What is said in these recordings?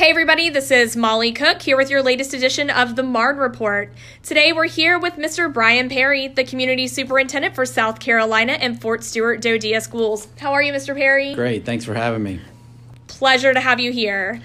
Hey, everybody, this is Molly Cook here with your latest edition of the Marne Report. Today, we're here with Mr. Brian Perry, the Community Superintendent for South Carolina and Fort Stewart DoDEA Schools. How are you, Mr. Perry? Great, thanks for having me. Pleasure to have you here.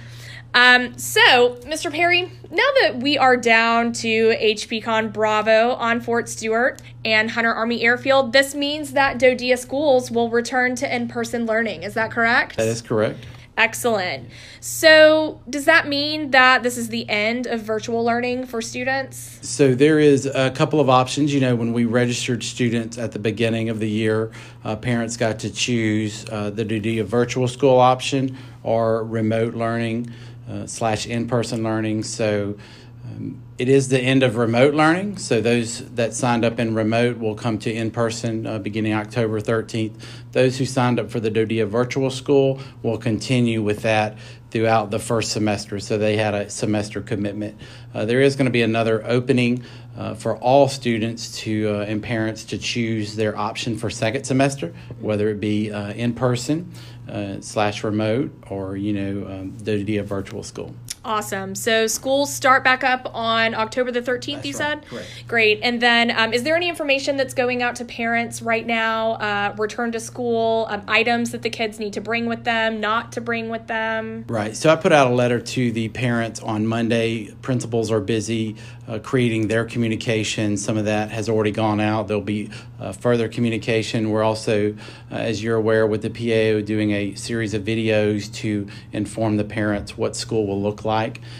Um, so, Mr. Perry, now that we are down to HPCon Bravo on Fort Stewart and Hunter Army Airfield, this means that DoDEA schools will return to in person learning. Is that correct? That is correct. Excellent. So, does that mean that this is the end of virtual learning for students? So, there is a couple of options. You know, when we registered students at the beginning of the year, uh, parents got to choose uh, the DoDEA virtual school option or remote learning uh, slash in person learning. So, um, it is the end of remote learning. So, those that signed up in remote will come to in person uh, beginning October 13th. Those who signed up for the DoDEA virtual school will continue with that throughout the first semester. So, they had a semester commitment. Uh, there is going to be another opening uh, for all students to uh, and parents to choose their option for second semester, whether it be uh, in person uh, slash remote or you know um, DoDEA virtual school. Awesome. So schools start back up on October the 13th, That's you right. said? Correct. Great. And then um, is there any information that's going out to parents right now, uh, return to school, um, items that the kids need to bring with them, not to bring with them? Right. So I put out a letter to the parents on Monday. Principals are busy uh, creating their communication. Some of that has already gone out. There'll be uh, further communication. We're also, uh, as you're aware, with the PAO doing a series of videos to inform the parents what school will look like.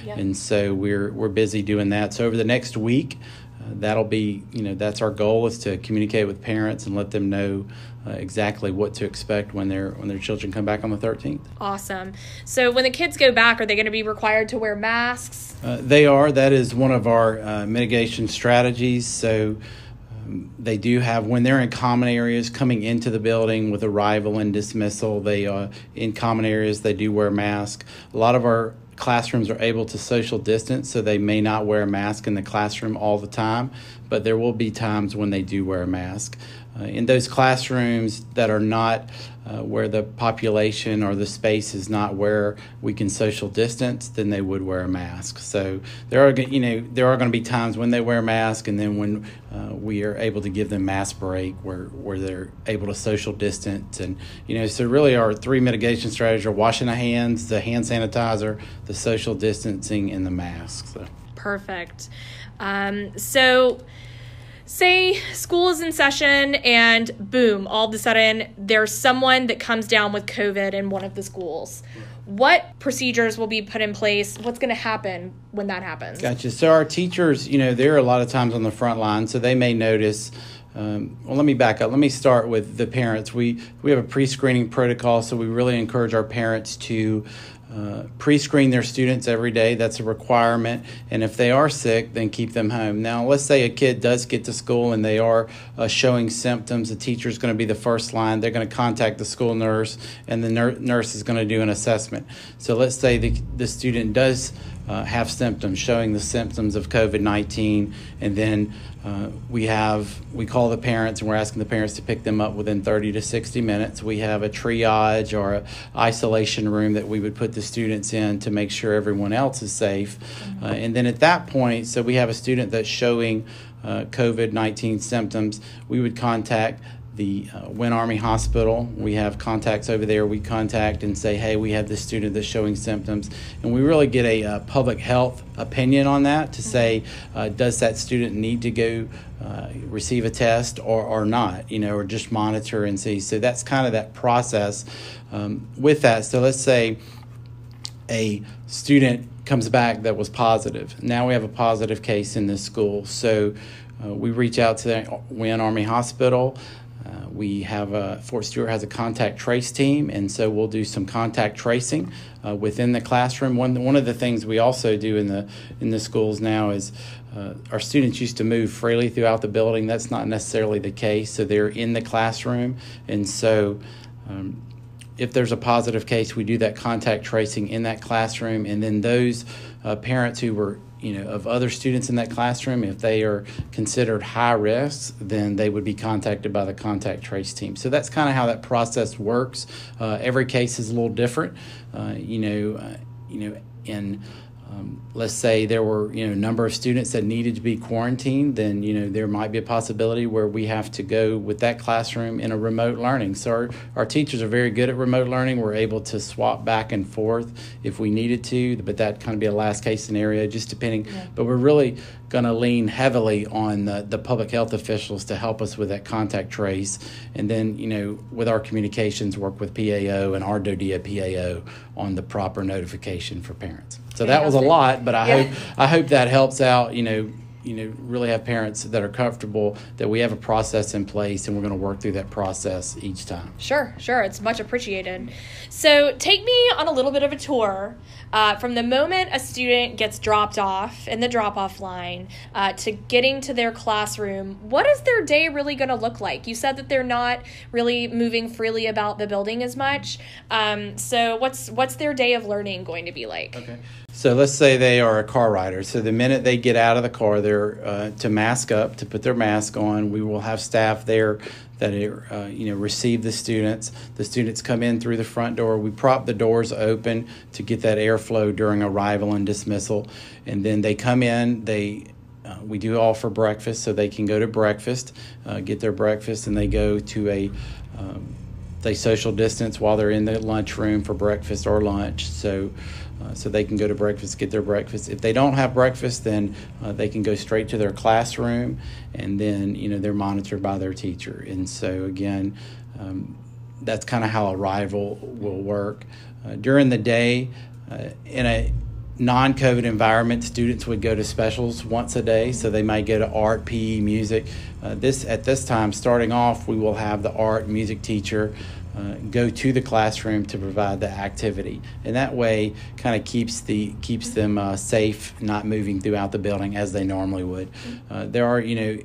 Yep. And so we're we're busy doing that. So over the next week, uh, that'll be you know that's our goal is to communicate with parents and let them know uh, exactly what to expect when their when their children come back on the 13th. Awesome. So when the kids go back, are they going to be required to wear masks? Uh, they are. That is one of our uh, mitigation strategies. So um, they do have when they're in common areas coming into the building with arrival and dismissal. They uh, in common areas they do wear masks. A lot of our classrooms are able to social distance, so they may not wear a mask in the classroom all the time, but there will be times when they do wear a mask. Uh, in those classrooms that are not uh, where the population or the space is not where we can social distance, then they would wear a mask. So there are, you know, there are going to be times when they wear a mask, and then when uh, we are able to give them mask break, where where they're able to social distance, and you know, so really our three mitigation strategies are washing the hands, the hand sanitizer, the social distancing, and the mask. So. Perfect. Um, so, say school is in session and boom, all of a sudden there's someone that comes down with COVID in one of the schools. What procedures will be put in place? What's going to happen when that happens? Gotcha. So our teachers, you know, they're a lot of times on the front line, so they may notice. Um, well, let me back up. Let me start with the parents. We we have a pre-screening protocol, so we really encourage our parents to uh, pre-screen their students every day. That's a requirement. And if they are sick, then keep them home. Now, let's say a kid does get to school and they are uh, showing symptoms. The teacher is going to be the first line. They're going to contact the school nurse, and the nur- nurse is going to do an assessment. So let's say the the student does uh, have symptoms, showing the symptoms of COVID 19. And then uh, we have, we call the parents and we're asking the parents to pick them up within 30 to 60 minutes. We have a triage or a isolation room that we would put the students in to make sure everyone else is safe. Uh, and then at that point, so we have a student that's showing uh, COVID 19 symptoms, we would contact the uh, Winn Army Hospital. We have contacts over there. We contact and say, hey, we have this student that's showing symptoms. And we really get a uh, public health opinion on that to say, uh, does that student need to go uh, receive a test or, or not, you know, or just monitor and see. So that's kind of that process um, with that. So let's say a student comes back that was positive. Now we have a positive case in this school. So uh, we reach out to the Winn Army Hospital. Uh, we have a, Fort Stewart has a contact trace team, and so we'll do some contact tracing uh, within the classroom. One one of the things we also do in the in the schools now is uh, our students used to move freely throughout the building. That's not necessarily the case. So they're in the classroom, and so. Um, if there's a positive case, we do that contact tracing in that classroom, and then those uh, parents who were, you know, of other students in that classroom, if they are considered high risk, then they would be contacted by the contact trace team. So that's kind of how that process works. Uh, every case is a little different. Uh, you know, uh, you know, in um, let's say there were you know a number of students that needed to be quarantined then you know there might be a possibility where we have to go with that classroom in a remote learning. So our, our teachers are very good at remote learning. We're able to swap back and forth if we needed to but that kind of be a last case scenario just depending. Yeah. but we're really going to lean heavily on the, the public health officials to help us with that contact trace. And then you know with our communications work with pao and our DoDEA pao on the proper notification for parents so that was a lot, but I yeah. hope I hope that helps out. You know, you know, really have parents that are comfortable that we have a process in place and we're going to work through that process each time. Sure, sure, it's much appreciated. So take me on a little bit of a tour uh, from the moment a student gets dropped off in the drop off line uh, to getting to their classroom. What is their day really going to look like? You said that they're not really moving freely about the building as much. Um, so what's what's their day of learning going to be like? Okay. So let's say they are a car rider. So the minute they get out of the car, they're uh, to mask up, to put their mask on. We will have staff there that are, uh, you know receive the students. The students come in through the front door. We prop the doors open to get that airflow during arrival and dismissal, and then they come in. They uh, we do offer breakfast, so they can go to breakfast, uh, get their breakfast, and they go to a um, they social distance while they're in the lunchroom for breakfast or lunch. So uh, so they can go to breakfast, get their breakfast. If they don't have breakfast, then uh, they can go straight to their classroom, and then you know they're monitored by their teacher. And so again, um, that's kind of how arrival will work. Uh, during the day, uh, in a non-COVID environment, students would go to specials once a day, so they might go to art, PE, music. Uh, this at this time, starting off, we will have the art music teacher uh, go to the classroom to provide the activity, and that way kind of keeps the keeps them uh, safe, not moving throughout the building as they normally would. Uh, there are, you know.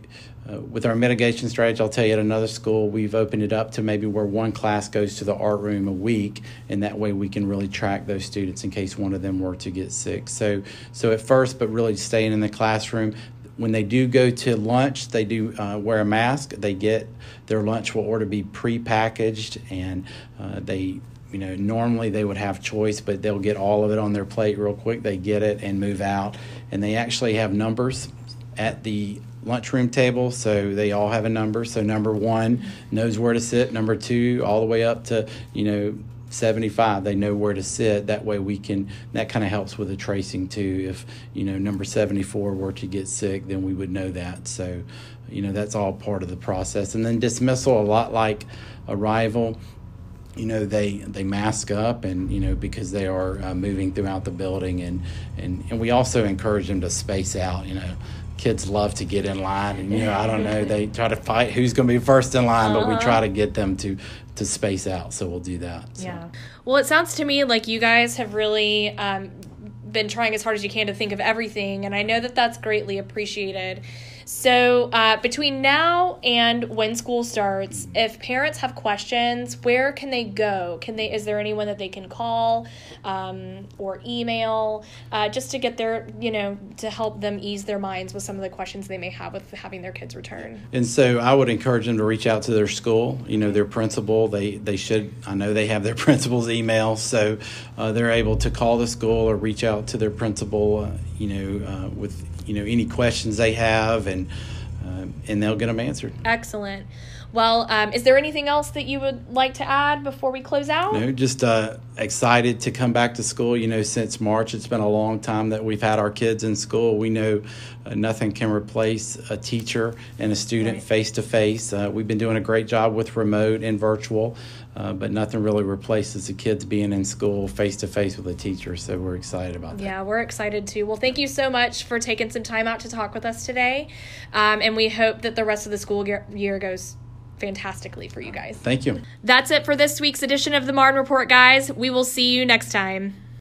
Uh, with our mitigation strategy, I'll tell you at another school, we've opened it up to maybe where one class goes to the art room a week, and that way we can really track those students in case one of them were to get sick. So, so at first, but really staying in the classroom, when they do go to lunch, they do uh, wear a mask. They get their lunch will order be pre-packaged, and uh, they you know normally they would have choice, but they'll get all of it on their plate real quick. They get it and move out, and they actually have numbers at the lunchroom table, so they all have a number. So number one knows where to sit. Number two, all the way up to you know 75 they know where to sit that way we can that kind of helps with the tracing too if you know number 74 were to get sick then we would know that so you know that's all part of the process and then dismissal a lot like arrival you know they they mask up and you know because they are uh, moving throughout the building and and and we also encourage them to space out you know kids love to get in line and you know i don't know they try to fight who's going to be first in line uh-huh. but we try uh-huh. to get them to to space out. So we'll do that. So. Yeah. Well, it sounds to me like you guys have really um, been trying as hard as you can to think of everything, and I know that that's greatly appreciated. So, uh, between now and when school starts, if parents have questions, where can they go? Can they? Is there anyone that they can call um, or email uh, just to get their, you know, to help them ease their minds with some of the questions they may have with having their kids return? And so, I would encourage them to reach out to their school. You know, their principal. They they should. I know they have their principal's email, so uh, they're able to call the school or reach out to their principal. Uh, you know, uh, with you know any questions they have, and uh, and they'll get them answered. Excellent. Well, um, is there anything else that you would like to add before we close out? No, just uh, excited to come back to school. You know, since March, it's been a long time that we've had our kids in school. We know uh, nothing can replace a teacher and a student face to face. We've been doing a great job with remote and virtual. Uh, but nothing really replaces the kids being in school face to face with a teacher. So we're excited about that. Yeah, we're excited too. Well, thank you so much for taking some time out to talk with us today. Um, and we hope that the rest of the school year goes fantastically for you guys. Thank you. That's it for this week's edition of the Marne Report, guys. We will see you next time.